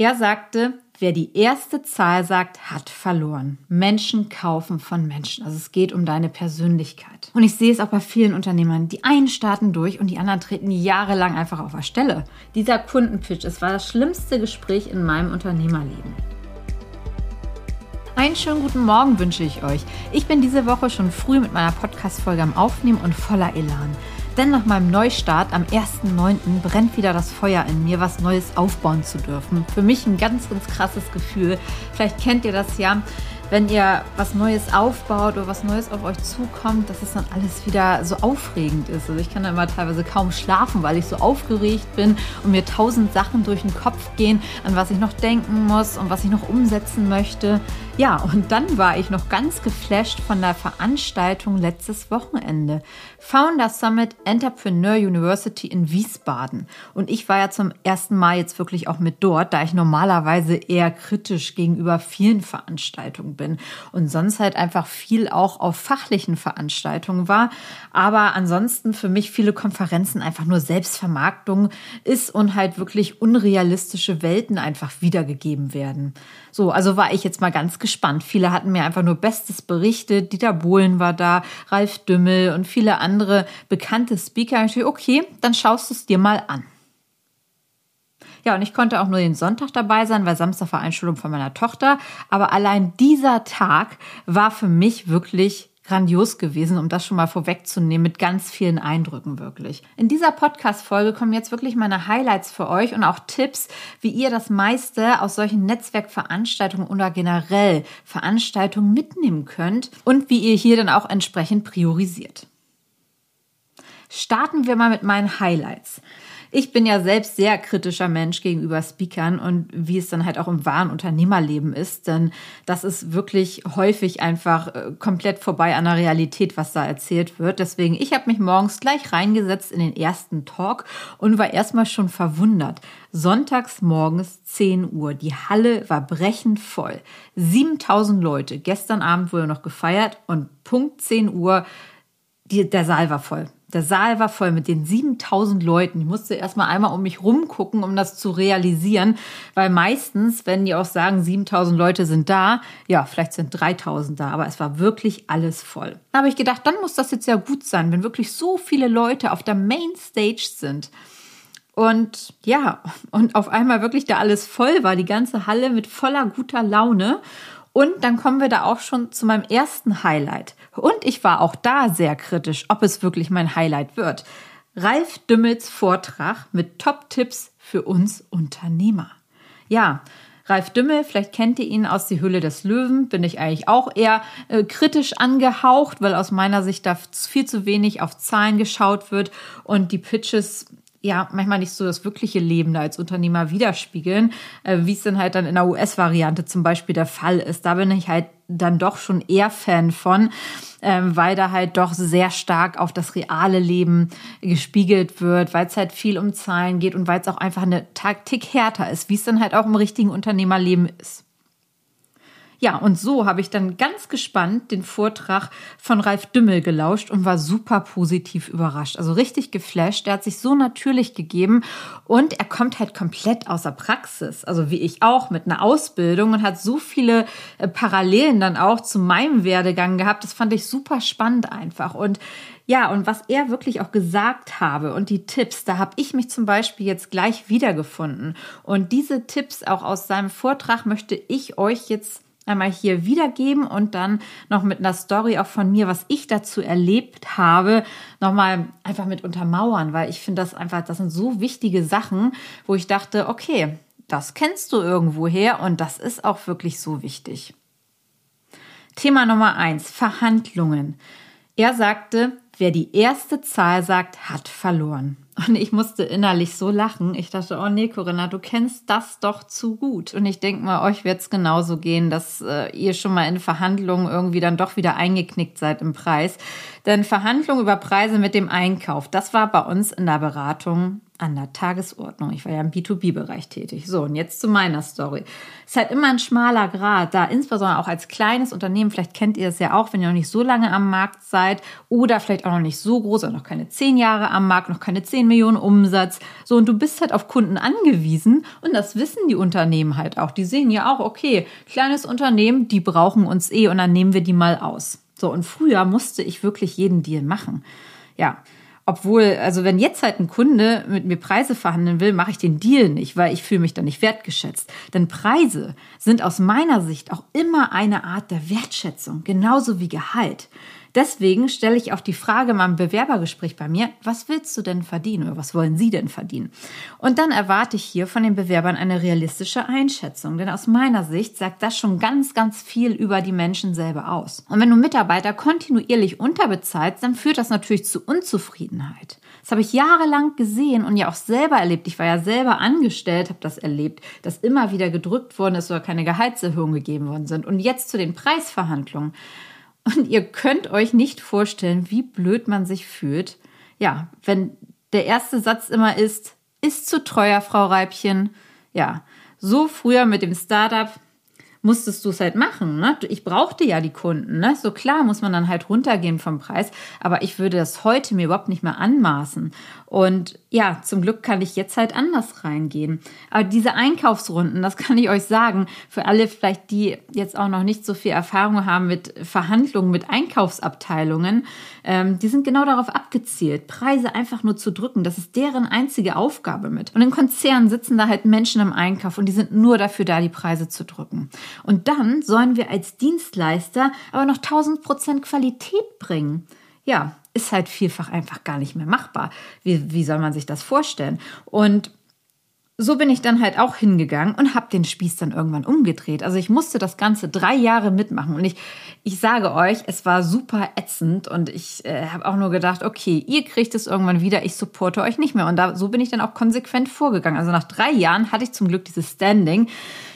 Er sagte, wer die erste Zahl sagt, hat verloren. Menschen kaufen von Menschen. Also es geht um deine Persönlichkeit. Und ich sehe es auch bei vielen Unternehmern. Die einen starten durch und die anderen treten jahrelang einfach auf der Stelle. Dieser Kundenpitch, es war das schlimmste Gespräch in meinem Unternehmerleben. Einen schönen guten Morgen wünsche ich euch. Ich bin diese Woche schon früh mit meiner Podcast-Folge am Aufnehmen und voller Elan. Denn nach meinem Neustart am 1.9. brennt wieder das Feuer in mir, was Neues aufbauen zu dürfen. Für mich ein ganz, ganz krasses Gefühl. Vielleicht kennt ihr das ja wenn ihr was Neues aufbaut oder was Neues auf euch zukommt, dass es dann alles wieder so aufregend ist. Also ich kann dann immer teilweise kaum schlafen, weil ich so aufgeregt bin und mir tausend Sachen durch den Kopf gehen, an was ich noch denken muss und was ich noch umsetzen möchte. Ja, und dann war ich noch ganz geflasht von der Veranstaltung letztes Wochenende. Founder Summit Entrepreneur University in Wiesbaden. Und ich war ja zum ersten Mal jetzt wirklich auch mit dort, da ich normalerweise eher kritisch gegenüber vielen Veranstaltungen bin und sonst halt einfach viel auch auf fachlichen Veranstaltungen war. Aber ansonsten für mich viele Konferenzen einfach nur Selbstvermarktung ist und halt wirklich unrealistische Welten einfach wiedergegeben werden. So, also war ich jetzt mal ganz gespannt. Viele hatten mir einfach nur Bestes berichtet. Dieter Bohlen war da, Ralf Dümmel und viele andere bekannte Speaker. Ich dachte, okay, dann schaust du es dir mal an. Ja, und ich konnte auch nur den Sonntag dabei sein, weil Samstag war Einschulung von meiner Tochter. Aber allein dieser Tag war für mich wirklich grandios gewesen, um das schon mal vorwegzunehmen, mit ganz vielen Eindrücken wirklich. In dieser Podcast-Folge kommen jetzt wirklich meine Highlights für euch und auch Tipps, wie ihr das meiste aus solchen Netzwerkveranstaltungen oder generell Veranstaltungen mitnehmen könnt und wie ihr hier dann auch entsprechend priorisiert. Starten wir mal mit meinen Highlights. Ich bin ja selbst sehr kritischer Mensch gegenüber Speakern und wie es dann halt auch im wahren Unternehmerleben ist, denn das ist wirklich häufig einfach äh, komplett vorbei an der Realität, was da erzählt wird. Deswegen, ich habe mich morgens gleich reingesetzt in den ersten Talk und war erstmal schon verwundert. Sonntags morgens 10 Uhr. Die Halle war brechend voll. 7000 Leute. Gestern Abend wurde noch gefeiert und Punkt 10 Uhr, die, der Saal war voll. Der Saal war voll mit den 7000 Leuten. Ich musste erstmal einmal um mich rumgucken, um das zu realisieren, weil meistens, wenn die auch sagen, 7000 Leute sind da, ja, vielleicht sind 3000 da, aber es war wirklich alles voll. Da habe ich gedacht, dann muss das jetzt ja gut sein, wenn wirklich so viele Leute auf der Main Stage sind. Und ja, und auf einmal wirklich da alles voll war, die ganze Halle mit voller guter Laune. Und dann kommen wir da auch schon zu meinem ersten Highlight. Und ich war auch da sehr kritisch, ob es wirklich mein Highlight wird. Ralf Dümmels Vortrag mit Top-Tipps für uns Unternehmer. Ja, Ralf Dümmel, vielleicht kennt ihr ihn aus Die Hülle des Löwen, bin ich eigentlich auch eher äh, kritisch angehaucht, weil aus meiner Sicht da viel zu wenig auf Zahlen geschaut wird und die Pitches ja manchmal nicht so das wirkliche Leben da als Unternehmer widerspiegeln, äh, wie es dann halt dann in der US-Variante zum Beispiel der Fall ist. Da bin ich halt dann doch schon eher Fan von, ähm, weil da halt doch sehr stark auf das reale Leben gespiegelt wird, weil es halt viel um Zahlen geht und weil es auch einfach eine Taktik härter ist, wie es dann halt auch im richtigen Unternehmerleben ist. Ja, und so habe ich dann ganz gespannt den Vortrag von Ralf Dümmel gelauscht und war super positiv überrascht. Also richtig geflasht. Er hat sich so natürlich gegeben und er kommt halt komplett aus der Praxis. Also wie ich auch mit einer Ausbildung und hat so viele äh, Parallelen dann auch zu meinem Werdegang gehabt. Das fand ich super spannend einfach. Und ja, und was er wirklich auch gesagt habe und die Tipps, da habe ich mich zum Beispiel jetzt gleich wiedergefunden. Und diese Tipps auch aus seinem Vortrag möchte ich euch jetzt einmal hier wiedergeben und dann noch mit einer Story auch von mir, was ich dazu erlebt habe, nochmal einfach mit untermauern, weil ich finde das einfach, das sind so wichtige Sachen, wo ich dachte, okay, das kennst du irgendwoher und das ist auch wirklich so wichtig. Thema Nummer eins, Verhandlungen. Er sagte, wer die erste Zahl sagt, hat verloren. Und ich musste innerlich so lachen. Ich dachte, oh nee, Corinna, du kennst das doch zu gut. Und ich denke mal, euch wird es genauso gehen, dass äh, ihr schon mal in Verhandlungen irgendwie dann doch wieder eingeknickt seid im Preis. Denn Verhandlungen über Preise mit dem Einkauf, das war bei uns in der Beratung an der Tagesordnung. Ich war ja im B2B-Bereich tätig. So, und jetzt zu meiner Story. Es ist halt immer ein schmaler Grad, da insbesondere auch als kleines Unternehmen, vielleicht kennt ihr es ja auch, wenn ihr noch nicht so lange am Markt seid oder vielleicht auch noch nicht so groß, also noch keine zehn Jahre am Markt, noch keine zehn Millionen Umsatz. So, und du bist halt auf Kunden angewiesen und das wissen die Unternehmen halt auch. Die sehen ja auch, okay, kleines Unternehmen, die brauchen uns eh und dann nehmen wir die mal aus. So, und früher musste ich wirklich jeden Deal machen. Ja, obwohl, also wenn jetzt halt ein Kunde mit mir Preise verhandeln will, mache ich den Deal nicht, weil ich fühle mich da nicht wertgeschätzt. Denn Preise sind aus meiner Sicht auch immer eine Art der Wertschätzung, genauso wie Gehalt. Deswegen stelle ich auch die Frage mal im Bewerbergespräch bei mir, was willst du denn verdienen oder was wollen sie denn verdienen? Und dann erwarte ich hier von den Bewerbern eine realistische Einschätzung, denn aus meiner Sicht sagt das schon ganz, ganz viel über die Menschen selber aus. Und wenn du Mitarbeiter kontinuierlich unterbezahlst, dann führt das natürlich zu Unzufriedenheit. Das habe ich jahrelang gesehen und ja auch selber erlebt. Ich war ja selber angestellt, habe das erlebt, dass immer wieder gedrückt worden ist oder keine Gehaltserhöhungen gegeben worden sind. Und jetzt zu den Preisverhandlungen. Und ihr könnt euch nicht vorstellen, wie blöd man sich fühlt. Ja, wenn der erste Satz immer ist, ist zu teuer, Frau Reibchen. Ja, so früher mit dem Startup musstest du es halt machen. Ne? Ich brauchte ja die Kunden. Ne? So klar muss man dann halt runtergehen vom Preis, aber ich würde das heute mir überhaupt nicht mehr anmaßen. Und ja, zum Glück kann ich jetzt halt anders reingehen. Aber diese Einkaufsrunden, das kann ich euch sagen, für alle vielleicht, die jetzt auch noch nicht so viel Erfahrung haben mit Verhandlungen mit Einkaufsabteilungen, ähm, die sind genau darauf abgezielt, Preise einfach nur zu drücken. Das ist deren einzige Aufgabe mit. Und in Konzernen sitzen da halt Menschen im Einkauf und die sind nur dafür da, die Preise zu drücken. Und dann sollen wir als Dienstleister aber noch 1000 Prozent Qualität bringen. Ja, ist halt vielfach einfach gar nicht mehr machbar. Wie, wie soll man sich das vorstellen? Und so bin ich dann halt auch hingegangen und habe den Spieß dann irgendwann umgedreht. Also ich musste das Ganze drei Jahre mitmachen und ich, ich sage euch, es war super ätzend und ich äh, habe auch nur gedacht, okay, ihr kriegt es irgendwann wieder, ich supporte euch nicht mehr. Und da, so bin ich dann auch konsequent vorgegangen. Also nach drei Jahren hatte ich zum Glück dieses Standing,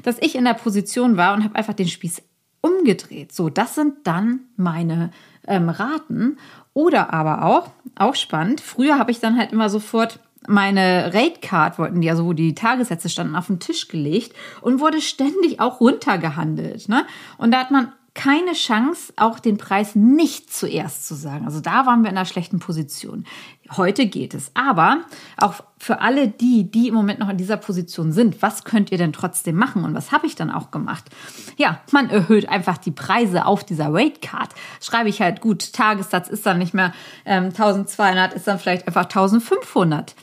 dass ich in der Position war und habe einfach den Spieß umgedreht. So, das sind dann meine ähm, Raten. Oder aber auch, auch spannend, früher habe ich dann halt immer sofort meine Rate Card wollten die, also wo die Tagessätze standen, auf den Tisch gelegt und wurde ständig auch runtergehandelt. Ne? Und da hat man keine Chance, auch den Preis nicht zuerst zu sagen. Also da waren wir in einer schlechten Position. Heute geht es. Aber auch für alle die, die im Moment noch in dieser Position sind, was könnt ihr denn trotzdem machen? Und was habe ich dann auch gemacht? Ja, man erhöht einfach die Preise auf dieser Rate Card. Schreibe ich halt gut, Tagessatz ist dann nicht mehr ähm, 1200, ist dann vielleicht einfach 1500.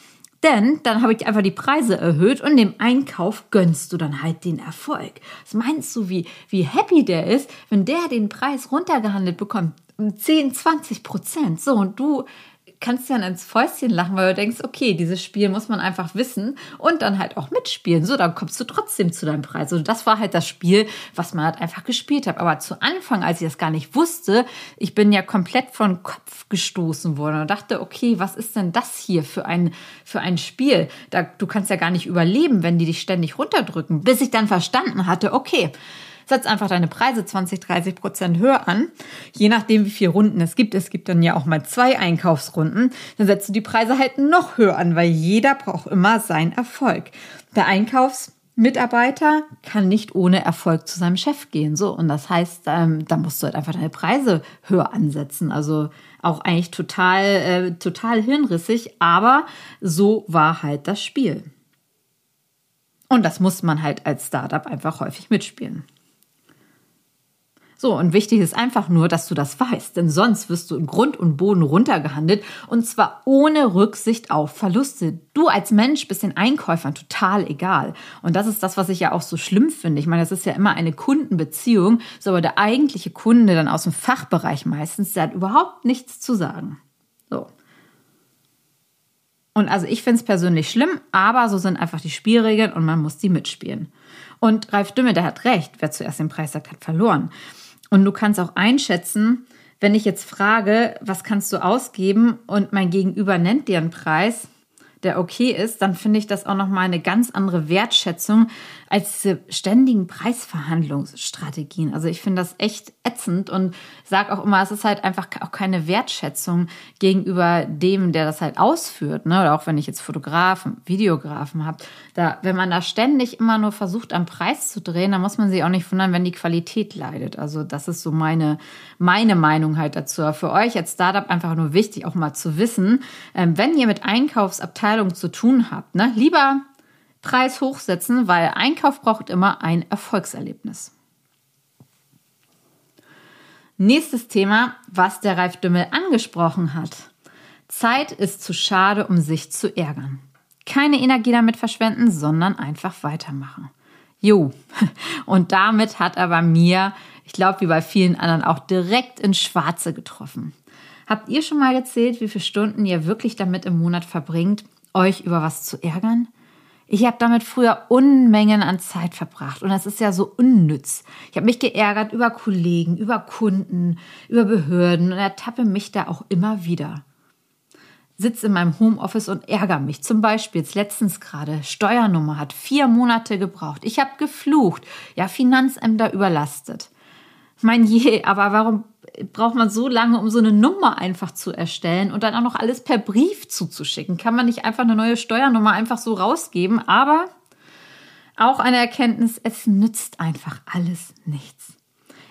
Denn dann habe ich einfach die Preise erhöht und dem Einkauf gönnst du dann halt den Erfolg. Was meinst du, wie, wie happy der ist, wenn der den Preis runtergehandelt bekommt? 10, 20 Prozent. So, und du kannst du dann ins Fäustchen lachen, weil du denkst, okay, dieses Spiel muss man einfach wissen und dann halt auch mitspielen. So, dann kommst du trotzdem zu deinem Preis. Also das war halt das Spiel, was man halt einfach gespielt hat. Aber zu Anfang, als ich das gar nicht wusste, ich bin ja komplett von Kopf gestoßen worden und dachte, okay, was ist denn das hier für ein, für ein Spiel? Da, du kannst ja gar nicht überleben, wenn die dich ständig runterdrücken. Bis ich dann verstanden hatte, okay, setz einfach deine Preise 20, 30 Prozent höher an. Je nachdem, wie viele Runden es gibt. Es gibt dann ja auch mal zwei Einkaufsrunden. Dann setzt du die Preise halt noch höher an, weil jeder braucht immer seinen Erfolg. Der Einkaufsmitarbeiter kann nicht ohne Erfolg zu seinem Chef gehen. So, und das heißt, ähm, da musst du halt einfach deine Preise höher ansetzen. Also auch eigentlich total, äh, total hirnrissig, aber so war halt das Spiel. Und das muss man halt als Startup einfach häufig mitspielen. So, und wichtig ist einfach nur, dass du das weißt, denn sonst wirst du in Grund und Boden runtergehandelt und zwar ohne Rücksicht auf Verluste. Du als Mensch bist den Einkäufern total egal. Und das ist das, was ich ja auch so schlimm finde. Ich meine, das ist ja immer eine Kundenbeziehung, so aber der eigentliche Kunde dann aus dem Fachbereich meistens, der hat überhaupt nichts zu sagen. So. Und also ich finde es persönlich schlimm, aber so sind einfach die Spielregeln und man muss die mitspielen. Und Ralf Dümme, der hat recht, wer zuerst den Preis sagt, hat verloren. Und du kannst auch einschätzen, wenn ich jetzt frage, was kannst du ausgeben und mein Gegenüber nennt dir einen Preis, der okay ist, dann finde ich das auch nochmal eine ganz andere Wertschätzung, als diese ständigen Preisverhandlungsstrategien. Also ich finde das echt ätzend und sage auch immer, es ist halt einfach auch keine Wertschätzung gegenüber dem, der das halt ausführt. Ne? Oder auch wenn ich jetzt Fotografen, Videografen habe. Da, wenn man da ständig immer nur versucht, am Preis zu drehen, dann muss man sich auch nicht wundern, wenn die Qualität leidet. Also das ist so meine, meine Meinung halt dazu. Für euch als Startup einfach nur wichtig, auch mal zu wissen, ähm, wenn ihr mit Einkaufsabteilung zu tun habt, ne, lieber Preis hochsetzen, weil Einkauf braucht immer ein Erfolgserlebnis. Nächstes Thema, was der Ralf Dümmel angesprochen hat. Zeit ist zu schade, um sich zu ärgern. Keine Energie damit verschwenden, sondern einfach weitermachen. Jo, und damit hat er bei mir, ich glaube wie bei vielen anderen, auch direkt ins Schwarze getroffen. Habt ihr schon mal gezählt, wie viele Stunden ihr wirklich damit im Monat verbringt, euch über was zu ärgern? Ich habe damit früher Unmengen an Zeit verbracht und das ist ja so unnütz. Ich habe mich geärgert über Kollegen, über Kunden, über Behörden und ertappe mich da auch immer wieder. Sitze in meinem Homeoffice und ärgere mich. Zum Beispiel jetzt letztens gerade, Steuernummer hat vier Monate gebraucht. Ich habe geflucht, ja, Finanzämter überlastet. Mein je, aber warum braucht man so lange, um so eine Nummer einfach zu erstellen und dann auch noch alles per Brief zuzuschicken? Kann man nicht einfach eine neue Steuernummer einfach so rausgeben? Aber auch eine Erkenntnis, es nützt einfach alles nichts.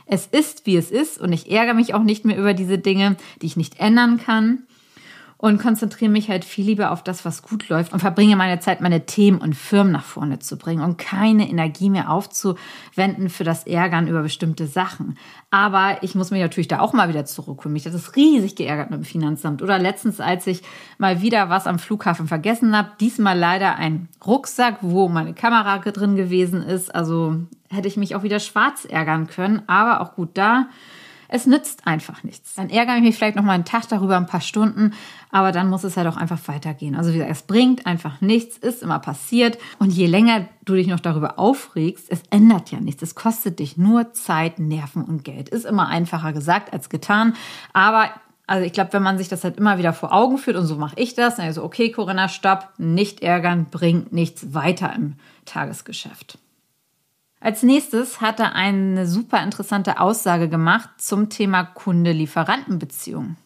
Es ist, wie es ist und ich ärgere mich auch nicht mehr über diese Dinge, die ich nicht ändern kann und konzentriere mich halt viel lieber auf das, was gut läuft und verbringe meine Zeit, meine Themen und Firmen nach vorne zu bringen und keine Energie mehr aufzuwenden für das Ärgern über bestimmte Sachen. Aber ich muss mich natürlich da auch mal wieder zurückholen. Mich hat es riesig geärgert mit dem Finanzamt. Oder letztens, als ich mal wieder was am Flughafen vergessen habe, diesmal leider ein Rucksack, wo meine Kamera drin gewesen ist. Also hätte ich mich auch wieder schwarz ärgern können. Aber auch gut da es nützt einfach nichts. Dann ärgere ich mich vielleicht noch mal einen Tag darüber, ein paar Stunden, aber dann muss es halt auch einfach weitergehen. Also wie gesagt, es bringt einfach nichts, ist immer passiert. Und je länger du dich noch darüber aufregst, es ändert ja nichts. Es kostet dich nur Zeit, Nerven und Geld. Ist immer einfacher gesagt als getan. Aber also ich glaube, wenn man sich das halt immer wieder vor Augen führt und so mache ich das, dann ist so, okay, Corinna, stopp, nicht ärgern, bringt nichts weiter im Tagesgeschäft. Als nächstes hat er eine super interessante Aussage gemacht zum Thema Kunde-Lieferanten-Beziehung.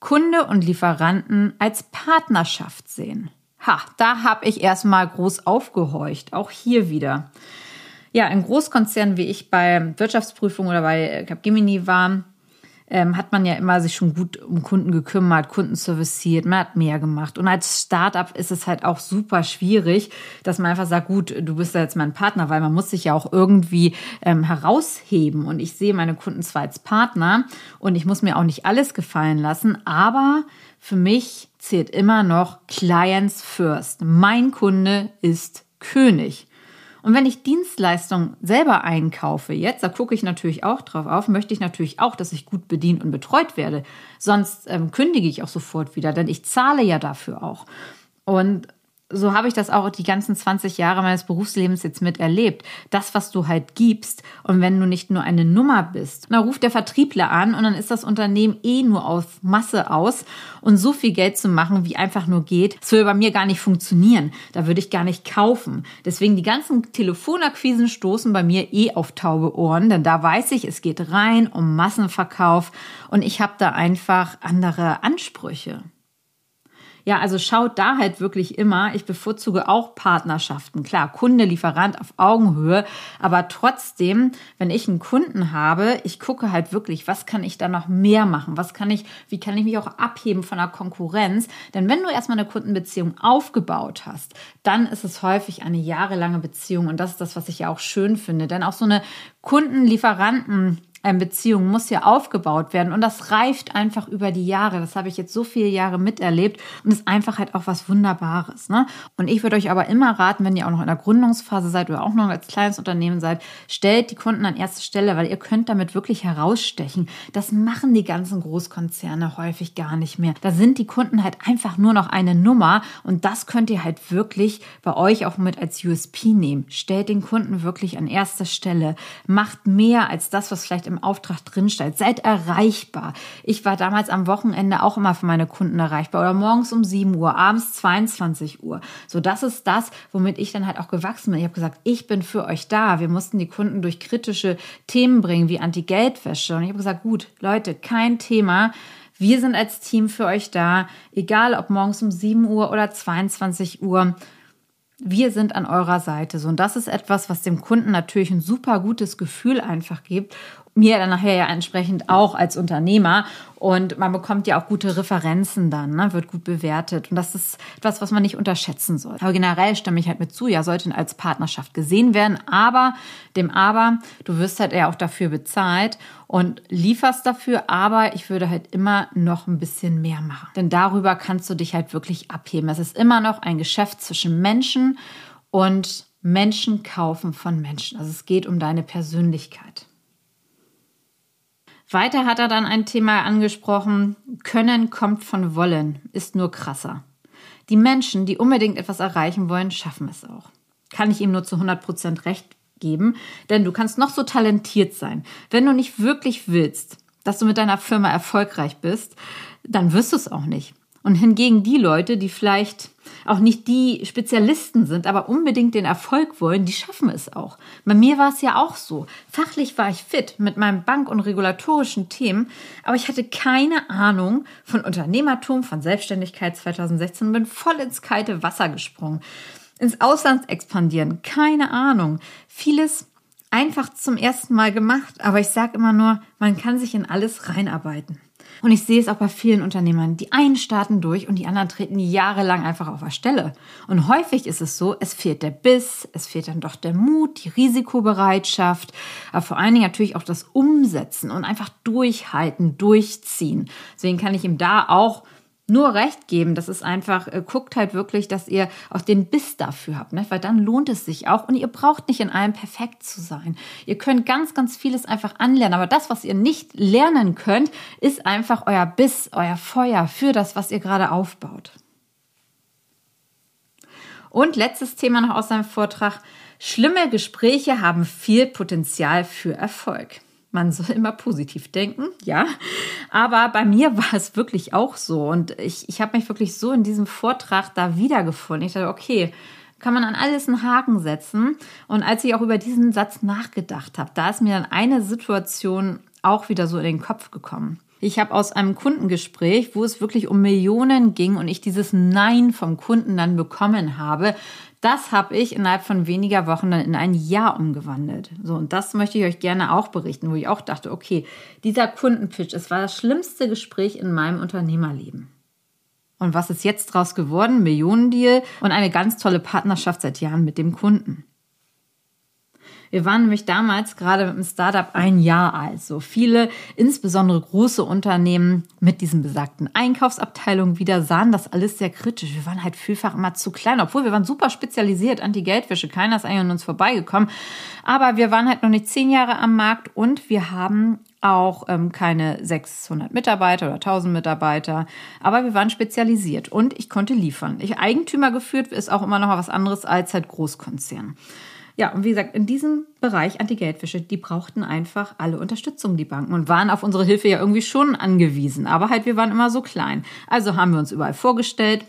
Kunde und Lieferanten als Partnerschaft sehen. Ha, da habe ich erstmal groß aufgehorcht, auch hier wieder. Ja, in Großkonzernen wie ich bei Wirtschaftsprüfung oder bei Capgemini war, ähm, hat man ja immer sich schon gut um Kunden gekümmert, Kunden serviciert, man hat mehr gemacht. Und als Startup ist es halt auch super schwierig, dass man einfach sagt, gut, du bist ja jetzt mein Partner, weil man muss sich ja auch irgendwie ähm, herausheben. Und ich sehe meine Kunden zwar als Partner und ich muss mir auch nicht alles gefallen lassen, aber für mich zählt immer noch Clients first. Mein Kunde ist König. Und wenn ich Dienstleistungen selber einkaufe jetzt, da gucke ich natürlich auch drauf auf, möchte ich natürlich auch, dass ich gut bedient und betreut werde. Sonst ähm, kündige ich auch sofort wieder, denn ich zahle ja dafür auch. Und so habe ich das auch die ganzen 20 Jahre meines Berufslebens jetzt miterlebt. Das, was du halt gibst und wenn du nicht nur eine Nummer bist, dann ruft der Vertriebler an und dann ist das Unternehmen eh nur auf Masse aus und so viel Geld zu machen, wie einfach nur geht, das würde bei mir gar nicht funktionieren. Da würde ich gar nicht kaufen. Deswegen die ganzen Telefonakquisen stoßen bei mir eh auf taube Ohren, denn da weiß ich, es geht rein um Massenverkauf und ich habe da einfach andere Ansprüche. Ja, also schaut da halt wirklich immer. Ich bevorzuge auch Partnerschaften. Klar, Kunde, Lieferant auf Augenhöhe. Aber trotzdem, wenn ich einen Kunden habe, ich gucke halt wirklich, was kann ich da noch mehr machen? Was kann ich, wie kann ich mich auch abheben von der Konkurrenz? Denn wenn du erstmal eine Kundenbeziehung aufgebaut hast, dann ist es häufig eine jahrelange Beziehung. Und das ist das, was ich ja auch schön finde. Denn auch so eine Kunden-Lieferanten- Beziehung muss ja aufgebaut werden und das reift einfach über die Jahre. Das habe ich jetzt so viele Jahre miterlebt und ist einfach halt auch was Wunderbares. Ne? Und ich würde euch aber immer raten, wenn ihr auch noch in der Gründungsphase seid oder auch noch als kleines Unternehmen seid, stellt die Kunden an erste Stelle, weil ihr könnt damit wirklich herausstechen. Das machen die ganzen Großkonzerne häufig gar nicht mehr. Da sind die Kunden halt einfach nur noch eine Nummer und das könnt ihr halt wirklich bei euch auch mit als USP nehmen. Stellt den Kunden wirklich an erster Stelle. Macht mehr als das, was vielleicht im im Auftrag drinsteigt. Seid erreichbar. Ich war damals am Wochenende auch immer für meine Kunden erreichbar oder morgens um 7 Uhr, abends 22 Uhr. So, das ist das, womit ich dann halt auch gewachsen bin. Ich habe gesagt, ich bin für euch da. Wir mussten die Kunden durch kritische Themen bringen, wie Anti-Geldwäsche. Und ich habe gesagt, gut, Leute, kein Thema. Wir sind als Team für euch da, egal ob morgens um 7 Uhr oder 22 Uhr. Wir sind an eurer Seite. So, und das ist etwas, was dem Kunden natürlich ein super gutes Gefühl einfach gibt mir dann nachher ja entsprechend auch als Unternehmer. Und man bekommt ja auch gute Referenzen dann, ne? wird gut bewertet. Und das ist etwas, was man nicht unterschätzen soll. Aber generell stimme ich halt mit zu, ja, sollte als Partnerschaft gesehen werden. Aber, dem Aber, du wirst halt eher auch dafür bezahlt und lieferst dafür. Aber ich würde halt immer noch ein bisschen mehr machen. Denn darüber kannst du dich halt wirklich abheben. Es ist immer noch ein Geschäft zwischen Menschen und Menschen kaufen von Menschen. Also es geht um deine Persönlichkeit. Weiter hat er dann ein Thema angesprochen, Können kommt von Wollen, ist nur krasser. Die Menschen, die unbedingt etwas erreichen wollen, schaffen es auch. Kann ich ihm nur zu 100 Prozent recht geben, denn du kannst noch so talentiert sein. Wenn du nicht wirklich willst, dass du mit deiner Firma erfolgreich bist, dann wirst du es auch nicht. Und hingegen die Leute, die vielleicht auch nicht die Spezialisten sind, aber unbedingt den Erfolg wollen, die schaffen es auch. Bei mir war es ja auch so. Fachlich war ich fit mit meinen bank- und regulatorischen Themen, aber ich hatte keine Ahnung von Unternehmertum, von Selbstständigkeit 2016 und bin voll ins kalte Wasser gesprungen. Ins Ausland expandieren, keine Ahnung. Vieles einfach zum ersten Mal gemacht, aber ich sage immer nur, man kann sich in alles reinarbeiten. Und ich sehe es auch bei vielen Unternehmern. Die einen starten durch und die anderen treten jahrelang einfach auf der Stelle. Und häufig ist es so, es fehlt der Biss, es fehlt dann doch der Mut, die Risikobereitschaft, aber vor allen Dingen natürlich auch das Umsetzen und einfach durchhalten, durchziehen. Deswegen kann ich ihm da auch nur recht geben. Das ist einfach, äh, guckt halt wirklich, dass ihr auch den Biss dafür habt, ne? weil dann lohnt es sich auch und ihr braucht nicht in allem perfekt zu sein. Ihr könnt ganz, ganz vieles einfach anlernen, aber das, was ihr nicht lernen könnt, ist einfach euer Biss, euer Feuer für das, was ihr gerade aufbaut. Und letztes Thema noch aus seinem Vortrag. Schlimme Gespräche haben viel Potenzial für Erfolg. Man soll immer positiv denken, ja. Aber bei mir war es wirklich auch so. Und ich, ich habe mich wirklich so in diesem Vortrag da wiedergefunden. Ich dachte, okay, kann man an alles einen Haken setzen. Und als ich auch über diesen Satz nachgedacht habe, da ist mir dann eine Situation auch wieder so in den Kopf gekommen. Ich habe aus einem Kundengespräch, wo es wirklich um Millionen ging und ich dieses Nein vom Kunden dann bekommen habe, das habe ich innerhalb von weniger Wochen dann in ein Jahr umgewandelt. So, und das möchte ich euch gerne auch berichten, wo ich auch dachte, okay, dieser Kundenpitch, es war das schlimmste Gespräch in meinem Unternehmerleben. Und was ist jetzt draus geworden? Millionendeal und eine ganz tolle Partnerschaft seit Jahren mit dem Kunden. Wir waren nämlich damals gerade mit dem Startup ein Jahr alt. So viele, insbesondere große Unternehmen mit diesen besagten Einkaufsabteilungen wieder sahen das alles sehr kritisch. Wir waren halt vielfach immer zu klein, obwohl wir waren super spezialisiert, Anti-Geldwäsche. Keiner ist eigentlich an uns vorbeigekommen. Aber wir waren halt noch nicht zehn Jahre am Markt und wir haben auch ähm, keine 600 Mitarbeiter oder 1000 Mitarbeiter, aber wir waren spezialisiert und ich konnte liefern. Ich Eigentümer geführt ist auch immer noch was anderes als halt Großkonzern. Ja, und wie gesagt, in diesem Bereich Anti-Geldwäsche, die brauchten einfach alle Unterstützung, die Banken, und waren auf unsere Hilfe ja irgendwie schon angewiesen. Aber halt, wir waren immer so klein. Also haben wir uns überall vorgestellt.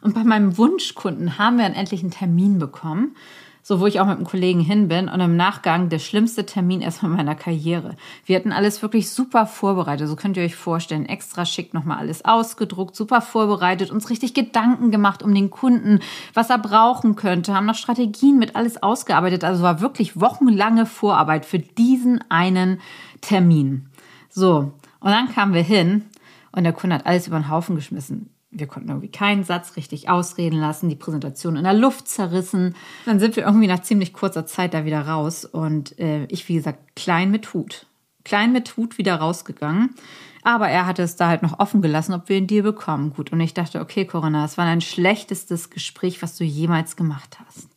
Und bei meinem Wunschkunden haben wir dann endlich einen Termin bekommen so wo ich auch mit einem Kollegen hin bin und im Nachgang der schlimmste Termin erstmal meiner Karriere. Wir hatten alles wirklich super vorbereitet, so könnt ihr euch vorstellen, extra schick nochmal alles ausgedruckt, super vorbereitet, uns richtig Gedanken gemacht um den Kunden, was er brauchen könnte, haben noch Strategien mit alles ausgearbeitet, also war wirklich wochenlange Vorarbeit für diesen einen Termin. So, und dann kamen wir hin und der Kunde hat alles über den Haufen geschmissen wir konnten irgendwie keinen Satz richtig ausreden lassen, die Präsentation in der Luft zerrissen. Dann sind wir irgendwie nach ziemlich kurzer Zeit da wieder raus und äh, ich, wie gesagt, klein mit Hut. Klein mit Hut wieder rausgegangen. Aber er hatte es da halt noch offen gelassen, ob wir einen Deal bekommen. Gut, und ich dachte, okay, Corinna, das war dein schlechtestes Gespräch, was du jemals gemacht hast.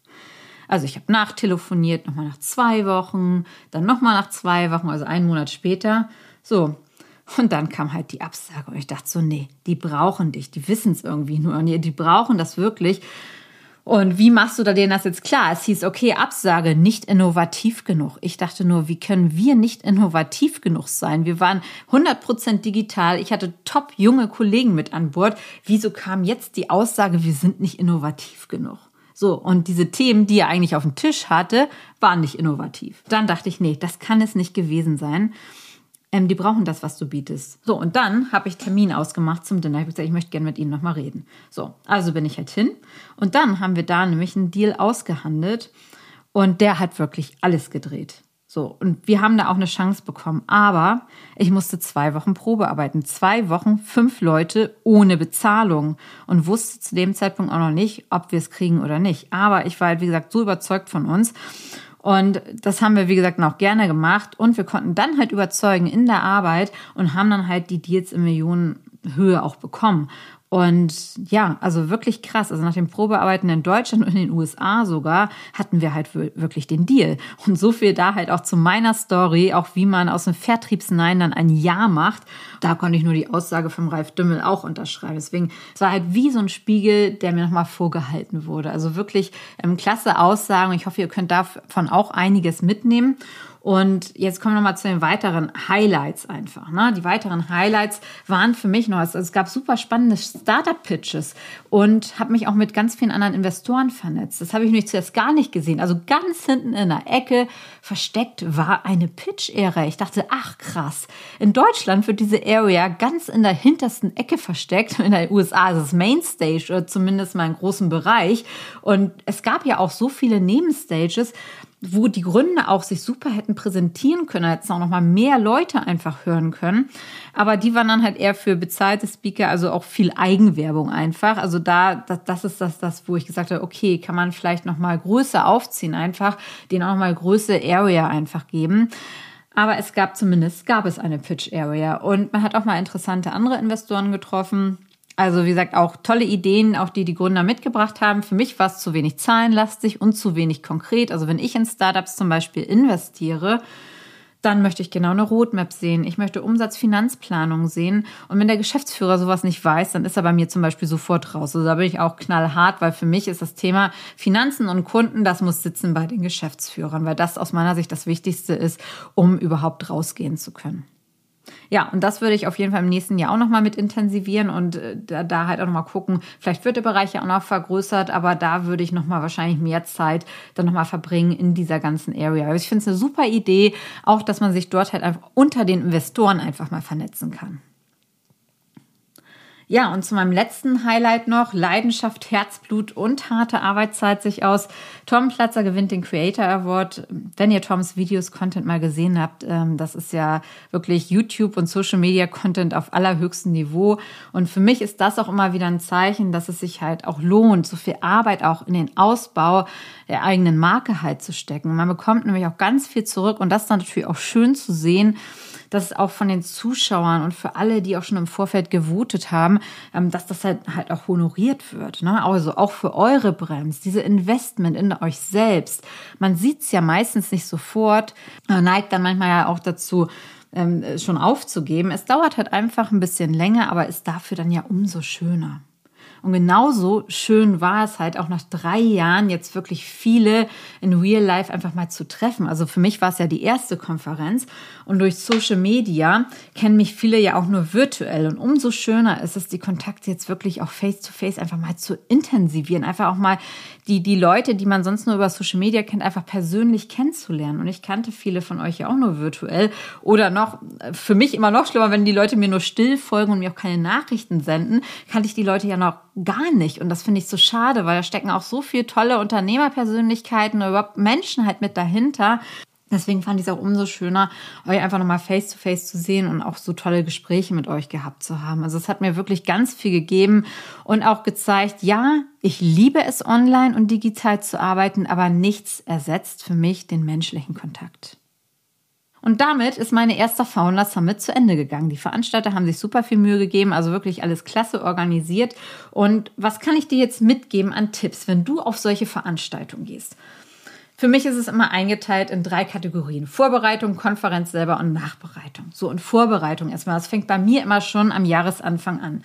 Also ich habe nachtelefoniert, nochmal nach zwei Wochen, dann nochmal nach zwei Wochen, also einen Monat später. So, und dann kam halt die Absage und ich dachte so, nee, die brauchen dich, die wissen es irgendwie nur, und die brauchen das wirklich. Und wie machst du da denen das jetzt klar? Es hieß, okay, Absage, nicht innovativ genug. Ich dachte nur, wie können wir nicht innovativ genug sein? Wir waren 100% digital. Ich hatte top junge Kollegen mit an Bord. Wieso kam jetzt die Aussage, wir sind nicht innovativ genug? So, und diese Themen, die er eigentlich auf dem Tisch hatte, waren nicht innovativ. Dann dachte ich, nee, das kann es nicht gewesen sein ähm, die brauchen das, was du bietest. So, und dann habe ich Termin ausgemacht zum Dinner. Ich habe gesagt, ich möchte gerne mit ihnen nochmal reden. So, also bin ich halt hin. Und dann haben wir da nämlich einen Deal ausgehandelt und der hat wirklich alles gedreht. So, und wir haben da auch eine Chance bekommen. Aber ich musste zwei Wochen Probe arbeiten. Zwei Wochen, fünf Leute ohne Bezahlung und wusste zu dem Zeitpunkt auch noch nicht, ob wir es kriegen oder nicht. Aber ich war halt, wie gesagt, so überzeugt von uns. Und das haben wir, wie gesagt, noch gerne gemacht. Und wir konnten dann halt überzeugen in der Arbeit und haben dann halt die Deals in Millionenhöhe auch bekommen. Und ja, also wirklich krass. Also nach dem Probearbeiten in Deutschland und in den USA sogar hatten wir halt wirklich den Deal. Und so viel da halt auch zu meiner Story, auch wie man aus dem Vertriebsnein dann ein Ja macht. Da konnte ich nur die Aussage vom Ralf Dümmel auch unterschreiben. Deswegen, es war halt wie so ein Spiegel, der mir nochmal vorgehalten wurde. Also wirklich ähm, klasse Aussagen. Ich hoffe, ihr könnt davon auch einiges mitnehmen. Und jetzt kommen wir nochmal zu den weiteren Highlights einfach. Ne? Die weiteren Highlights waren für mich noch, also es gab super spannende Startup-Pitches und habe mich auch mit ganz vielen anderen Investoren vernetzt. Das habe ich nämlich zuerst gar nicht gesehen. Also ganz hinten in der Ecke versteckt war eine Pitch-Area. Ich dachte, ach krass, in Deutschland wird diese Area ganz in der hintersten Ecke versteckt. In den USA ist es Mainstage oder zumindest mal einen großen Bereich. Und es gab ja auch so viele Nebenstages wo die Gründe auch sich super hätten präsentieren können, hätten auch noch mal mehr Leute einfach hören können. Aber die waren dann halt eher für bezahlte Speaker, also auch viel Eigenwerbung einfach. Also da, das, ist das, das, wo ich gesagt habe, okay, kann man vielleicht noch mal größer aufziehen, einfach denen auch noch mal größere Area einfach geben. Aber es gab zumindest, gab es eine Pitch Area und man hat auch mal interessante andere Investoren getroffen also wie gesagt, auch tolle Ideen, auch die die Gründer mitgebracht haben. Für mich war es zu wenig zahlenlastig und zu wenig konkret. Also wenn ich in Startups zum Beispiel investiere, dann möchte ich genau eine Roadmap sehen. Ich möchte Umsatzfinanzplanung sehen. Und wenn der Geschäftsführer sowas nicht weiß, dann ist er bei mir zum Beispiel sofort raus. Also da bin ich auch knallhart, weil für mich ist das Thema Finanzen und Kunden, das muss sitzen bei den Geschäftsführern, weil das aus meiner Sicht das Wichtigste ist, um überhaupt rausgehen zu können. Ja, und das würde ich auf jeden Fall im nächsten Jahr auch nochmal mit intensivieren und äh, da, da halt auch nochmal gucken. Vielleicht wird der Bereich ja auch noch vergrößert, aber da würde ich nochmal wahrscheinlich mehr Zeit dann nochmal verbringen in dieser ganzen Area. Also ich finde es eine super Idee, auch dass man sich dort halt einfach unter den Investoren einfach mal vernetzen kann. Ja, und zu meinem letzten Highlight noch, Leidenschaft, Herzblut und harte Arbeit zahlt sich aus. Tom Platzer gewinnt den Creator Award. Wenn ihr Toms Videos Content mal gesehen habt, ähm, das ist ja wirklich YouTube und Social Media Content auf allerhöchstem Niveau. Und für mich ist das auch immer wieder ein Zeichen, dass es sich halt auch lohnt, so viel Arbeit auch in den Ausbau der eigenen Marke halt zu stecken. Man bekommt nämlich auch ganz viel zurück und das ist dann natürlich auch schön zu sehen, dass auch von den Zuschauern und für alle, die auch schon im Vorfeld gewotet haben, ähm, dass das halt, halt auch honoriert wird. Ne? Also auch für eure Brands, diese Investment in euch selbst. Man sieht es ja meistens nicht sofort, neigt dann manchmal ja auch dazu, ähm, schon aufzugeben. Es dauert halt einfach ein bisschen länger, aber ist dafür dann ja umso schöner. Und genauso schön war es halt auch nach drei Jahren jetzt wirklich viele in Real Life einfach mal zu treffen. Also für mich war es ja die erste Konferenz und durch Social Media kennen mich viele ja auch nur virtuell. Und umso schöner ist es, die Kontakte jetzt wirklich auch face to face einfach mal zu intensivieren. Einfach auch mal die, die Leute, die man sonst nur über Social Media kennt, einfach persönlich kennenzulernen. Und ich kannte viele von euch ja auch nur virtuell. Oder noch, für mich immer noch schlimmer, wenn die Leute mir nur still folgen und mir auch keine Nachrichten senden, kannte ich die Leute ja noch gar nicht. Und das finde ich so schade, weil da stecken auch so viele tolle Unternehmerpersönlichkeiten oder überhaupt Menschen halt mit dahinter. Deswegen fand ich es auch umso schöner, euch einfach nochmal face to face zu sehen und auch so tolle Gespräche mit euch gehabt zu haben. Also es hat mir wirklich ganz viel gegeben und auch gezeigt, ja, ich liebe es online und digital zu arbeiten, aber nichts ersetzt für mich den menschlichen Kontakt. Und damit ist meine erste Founder Summit zu Ende gegangen. Die Veranstalter haben sich super viel Mühe gegeben, also wirklich alles klasse organisiert. Und was kann ich dir jetzt mitgeben an Tipps, wenn du auf solche Veranstaltungen gehst? Für mich ist es immer eingeteilt in drei Kategorien. Vorbereitung, Konferenz selber und Nachbereitung. So, und Vorbereitung erstmal. Das fängt bei mir immer schon am Jahresanfang an.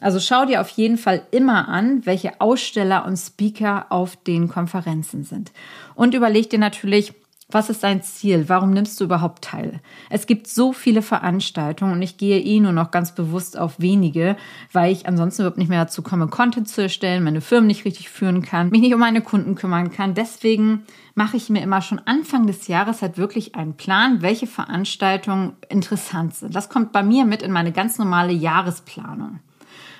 Also schau dir auf jeden Fall immer an, welche Aussteller und Speaker auf den Konferenzen sind. Und überleg dir natürlich, was ist dein Ziel? Warum nimmst du überhaupt teil? Es gibt so viele Veranstaltungen und ich gehe eh nur noch ganz bewusst auf wenige, weil ich ansonsten überhaupt nicht mehr dazu komme, Content zu erstellen, meine Firmen nicht richtig führen kann, mich nicht um meine Kunden kümmern kann. Deswegen mache ich mir immer schon Anfang des Jahres halt wirklich einen Plan, welche Veranstaltungen interessant sind. Das kommt bei mir mit in meine ganz normale Jahresplanung.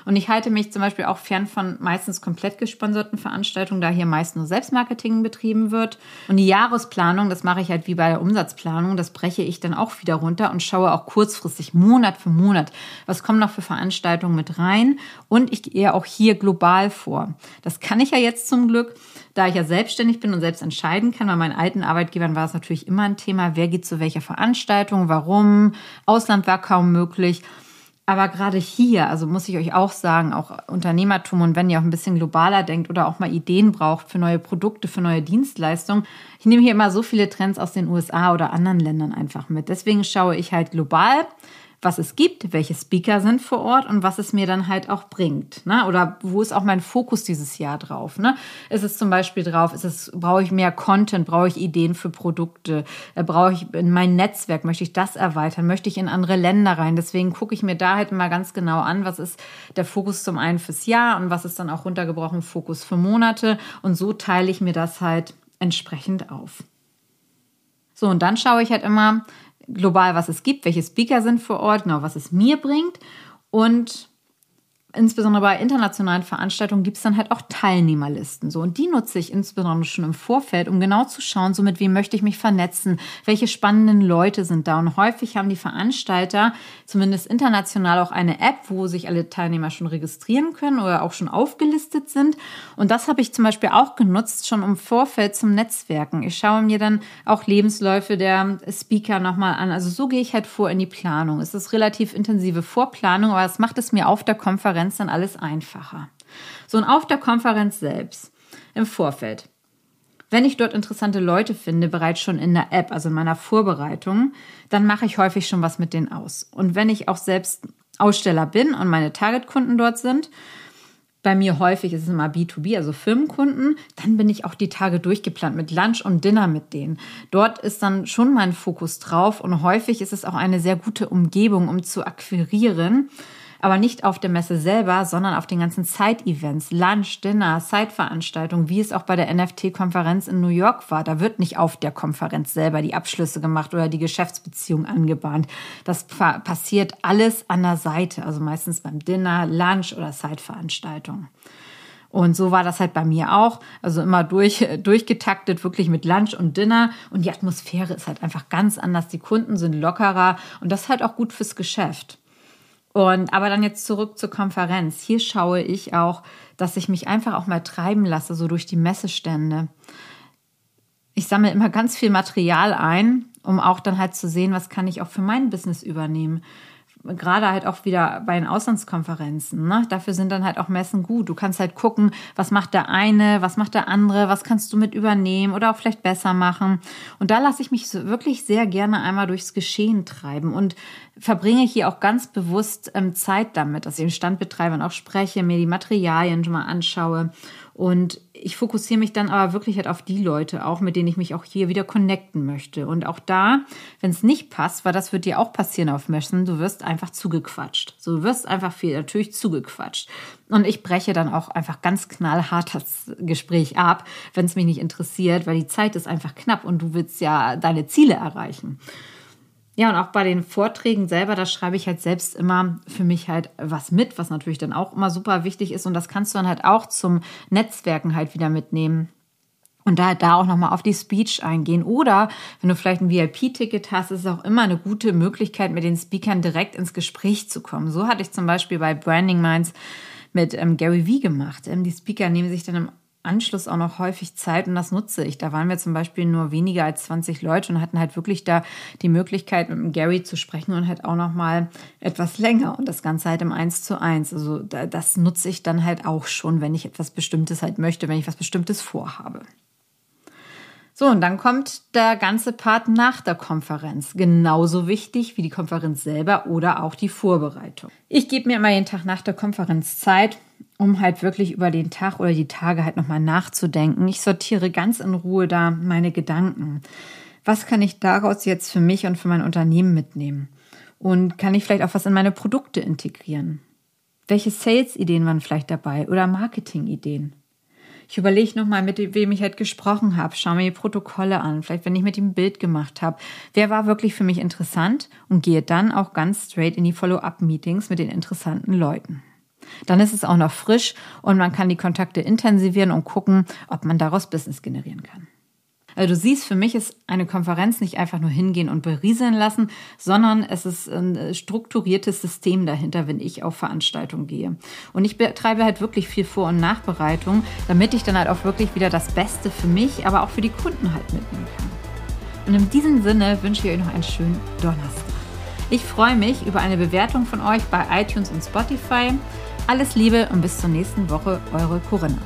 Und ich halte mich zum Beispiel auch fern von meistens komplett gesponserten Veranstaltungen, da hier meist nur Selbstmarketing betrieben wird. Und die Jahresplanung, das mache ich halt wie bei der Umsatzplanung, das breche ich dann auch wieder runter und schaue auch kurzfristig, Monat für Monat, was kommen noch für Veranstaltungen mit rein. Und ich gehe auch hier global vor. Das kann ich ja jetzt zum Glück da ich ja selbstständig bin und selbst entscheiden kann, bei meinen alten Arbeitgebern war es natürlich immer ein Thema, wer geht zu welcher Veranstaltung, warum, Ausland war kaum möglich. Aber gerade hier, also muss ich euch auch sagen, auch Unternehmertum und wenn ihr auch ein bisschen globaler denkt oder auch mal Ideen braucht für neue Produkte, für neue Dienstleistungen, ich nehme hier immer so viele Trends aus den USA oder anderen Ländern einfach mit. Deswegen schaue ich halt global was es gibt, welche Speaker sind vor Ort und was es mir dann halt auch bringt. Ne? Oder wo ist auch mein Fokus dieses Jahr drauf? Ne? Ist es zum Beispiel drauf, ist es, brauche ich mehr Content, brauche ich Ideen für Produkte, äh, brauche ich in mein Netzwerk, möchte ich das erweitern, möchte ich in andere Länder rein? Deswegen gucke ich mir da halt mal ganz genau an, was ist der Fokus zum einen fürs Jahr und was ist dann auch runtergebrochen Fokus für Monate. Und so teile ich mir das halt entsprechend auf. So, und dann schaue ich halt immer, global, was es gibt, welche Speaker sind vor Ort, genau, was es mir bringt. Und insbesondere bei internationalen Veranstaltungen gibt es dann halt auch Teilnehmerlisten. So. Und die nutze ich insbesondere schon im Vorfeld, um genau zu schauen, so mit wem möchte ich mich vernetzen, welche spannenden Leute sind da. Und häufig haben die Veranstalter, zumindest international, auch eine App, wo sich alle Teilnehmer schon registrieren können oder auch schon aufgelistet sind. Und das habe ich zum Beispiel auch genutzt, schon im Vorfeld zum Netzwerken. Ich schaue mir dann auch Lebensläufe der Speaker nochmal an. Also so gehe ich halt vor in die Planung. Es ist relativ intensive Vorplanung, aber es macht es mir auf der Konferenz Konferenz dann alles einfacher. So und auf der Konferenz selbst, im Vorfeld. Wenn ich dort interessante Leute finde, bereits schon in der App, also in meiner Vorbereitung, dann mache ich häufig schon was mit denen aus. Und wenn ich auch selbst Aussteller bin und meine Targetkunden dort sind, bei mir häufig ist es immer B2B, also Firmenkunden, dann bin ich auch die Tage durchgeplant mit Lunch und Dinner mit denen. Dort ist dann schon mein Fokus drauf und häufig ist es auch eine sehr gute Umgebung, um zu akquirieren aber nicht auf der Messe selber, sondern auf den ganzen Side-Events, Lunch, Dinner, Side-Veranstaltungen, wie es auch bei der NFT-Konferenz in New York war. Da wird nicht auf der Konferenz selber die Abschlüsse gemacht oder die Geschäftsbeziehung angebahnt. Das passiert alles an der Seite, also meistens beim Dinner, Lunch oder Side-Veranstaltungen. Und so war das halt bei mir auch. Also immer durch, durchgetaktet, wirklich mit Lunch und Dinner. Und die Atmosphäre ist halt einfach ganz anders. Die Kunden sind lockerer und das ist halt auch gut fürs Geschäft. Und aber dann jetzt zurück zur Konferenz. Hier schaue ich auch, dass ich mich einfach auch mal treiben lasse, so durch die Messestände. Ich sammle immer ganz viel Material ein, um auch dann halt zu sehen, was kann ich auch für mein Business übernehmen gerade halt auch wieder bei den Auslandskonferenzen. Ne? Dafür sind dann halt auch Messen gut. Du kannst halt gucken, was macht der eine, was macht der andere, was kannst du mit übernehmen oder auch vielleicht besser machen. Und da lasse ich mich wirklich sehr gerne einmal durchs Geschehen treiben und verbringe hier auch ganz bewusst ähm, Zeit damit, dass ich den Stand betreibe und auch spreche, mir die Materialien schon mal anschaue und ich fokussiere mich dann aber wirklich halt auf die Leute auch, mit denen ich mich auch hier wieder connecten möchte. Und auch da, wenn es nicht passt, weil das wird dir auch passieren auf Messen, du wirst einfach zugequatscht. So, du wirst einfach viel natürlich zugequatscht. Und ich breche dann auch einfach ganz knallhart das Gespräch ab, wenn es mich nicht interessiert, weil die Zeit ist einfach knapp und du willst ja deine Ziele erreichen. Ja, und auch bei den Vorträgen selber, da schreibe ich halt selbst immer für mich halt was mit, was natürlich dann auch immer super wichtig ist. Und das kannst du dann halt auch zum Netzwerken halt wieder mitnehmen. Und da, da auch nochmal auf die Speech eingehen. Oder wenn du vielleicht ein VIP-Ticket hast, ist es auch immer eine gute Möglichkeit, mit den Speakern direkt ins Gespräch zu kommen. So hatte ich zum Beispiel bei Branding Minds mit ähm, Gary Vee gemacht. Ähm, die Speaker nehmen sich dann im Anschluss auch noch häufig Zeit und das nutze ich. Da waren wir zum Beispiel nur weniger als 20 Leute und hatten halt wirklich da die Möglichkeit, mit Gary zu sprechen und halt auch noch mal etwas länger und das Ganze halt im Eins zu eins. Also das nutze ich dann halt auch schon, wenn ich etwas Bestimmtes halt möchte, wenn ich was Bestimmtes vorhabe. So, und dann kommt der ganze Part nach der Konferenz. Genauso wichtig wie die Konferenz selber oder auch die Vorbereitung. Ich gebe mir immer jeden Tag nach der Konferenz Zeit, um halt wirklich über den Tag oder die Tage halt nochmal nachzudenken. Ich sortiere ganz in Ruhe da meine Gedanken. Was kann ich daraus jetzt für mich und für mein Unternehmen mitnehmen? Und kann ich vielleicht auch was in meine Produkte integrieren? Welche Sales-Ideen waren vielleicht dabei oder Marketing-Ideen? Ich überlege nochmal, mit wem ich halt gesprochen habe, schaue mir die Protokolle an, vielleicht wenn ich mit ihm ein Bild gemacht habe. Wer war wirklich für mich interessant und gehe dann auch ganz straight in die Follow-up-Meetings mit den interessanten Leuten. Dann ist es auch noch frisch und man kann die Kontakte intensivieren und gucken, ob man daraus Business generieren kann. Also du siehst, für mich ist eine Konferenz nicht einfach nur hingehen und berieseln lassen, sondern es ist ein strukturiertes System dahinter, wenn ich auf Veranstaltungen gehe. Und ich betreibe halt wirklich viel Vor- und Nachbereitung, damit ich dann halt auch wirklich wieder das Beste für mich, aber auch für die Kunden halt mitnehmen kann. Und in diesem Sinne wünsche ich euch noch einen schönen Donnerstag. Ich freue mich über eine Bewertung von euch bei iTunes und Spotify. Alles Liebe und bis zur nächsten Woche, eure Corinna.